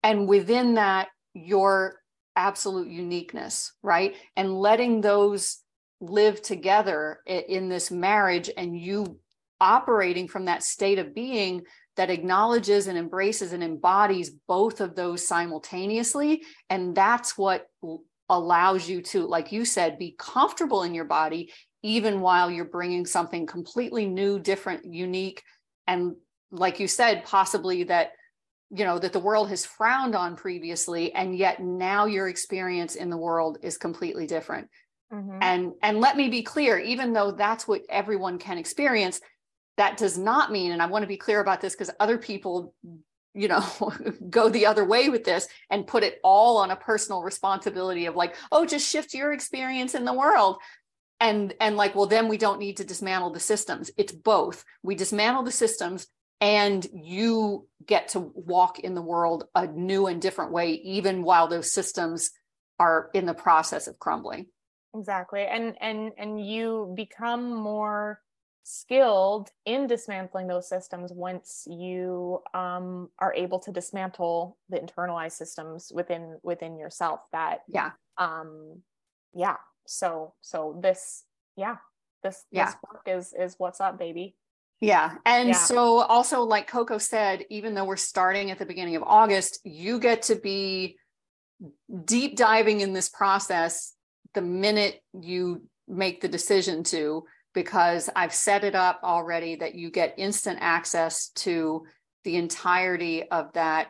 and within that your absolute uniqueness right and letting those live together in this marriage and you operating from that state of being that acknowledges and embraces and embodies both of those simultaneously. And that's what allows you to like you said be comfortable in your body even while you're bringing something completely new different unique and like you said possibly that you know that the world has frowned on previously and yet now your experience in the world is completely different Mm-hmm. And and let me be clear, even though that's what everyone can experience, that does not mean, and I want to be clear about this because other people, you know, go the other way with this and put it all on a personal responsibility of like, oh, just shift your experience in the world. And and like, well, then we don't need to dismantle the systems. It's both. We dismantle the systems and you get to walk in the world a new and different way, even while those systems are in the process of crumbling exactly and and and you become more skilled in dismantling those systems once you um, are able to dismantle the internalized systems within within yourself that yeah um yeah so so this yeah this yeah. this work is is what's up baby yeah. And yeah. so also like Coco said, even though we're starting at the beginning of August, you get to be deep diving in this process the minute you make the decision to, because I've set it up already that you get instant access to the entirety of that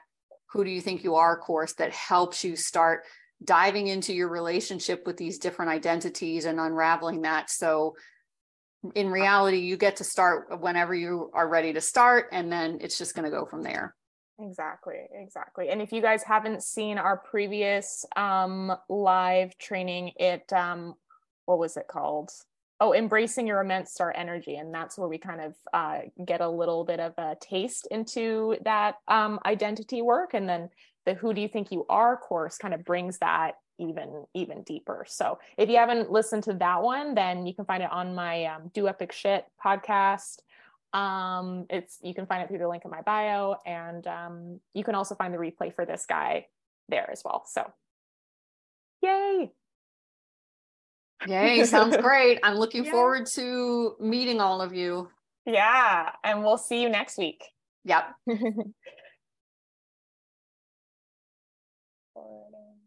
Who Do You Think You Are course that helps you start diving into your relationship with these different identities and unraveling that. So, in reality, you get to start whenever you are ready to start, and then it's just going to go from there. Exactly, exactly. And if you guys haven't seen our previous um live training, it um what was it called? oh, embracing your immense star energy. And that's where we kind of uh, get a little bit of a taste into that um, identity work. And then the Who Do You Think You Are course kind of brings that even even deeper. So if you haven't listened to that one, then you can find it on my um, Do Epic Shit podcast. Um, it's you can find it through the link in my bio, and um, you can also find the replay for this guy there as well. So, yay! Yay, sounds great. I'm looking yeah. forward to meeting all of you. Yeah, and we'll see you next week. Yep.